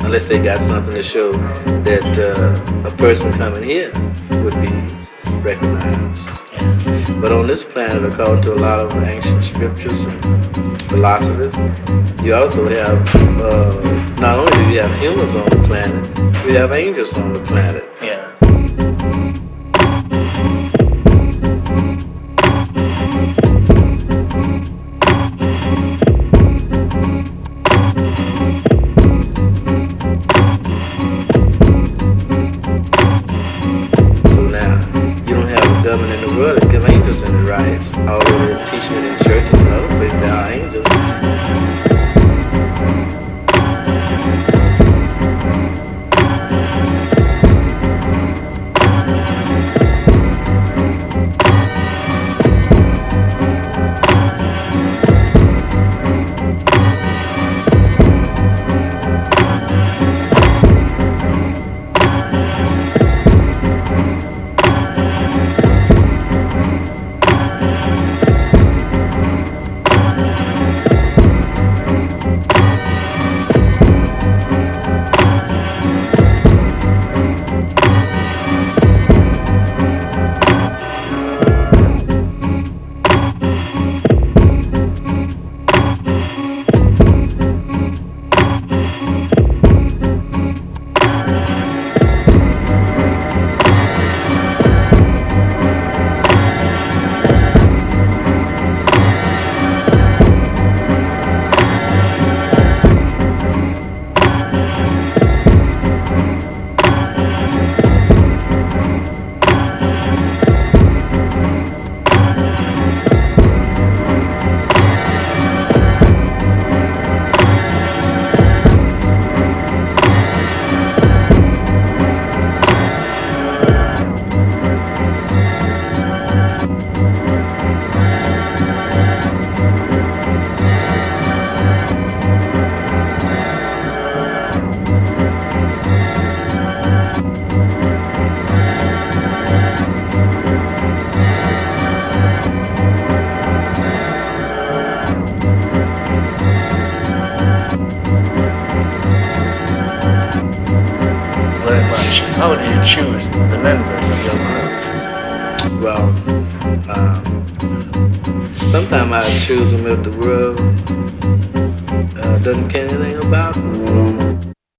Unless they got something to show that uh, a person coming here would be recognized. But on this planet, according to a lot of ancient scriptures and philosophers, you also have, uh, not only do you have humans on the planet, you have angels on the planet. Yeah. Angels rights. They're teaching it in churches and other places, there are angels. Very How do you choose the members of your group? Well, um, sometimes I choose them if the world uh, doesn't care anything about them.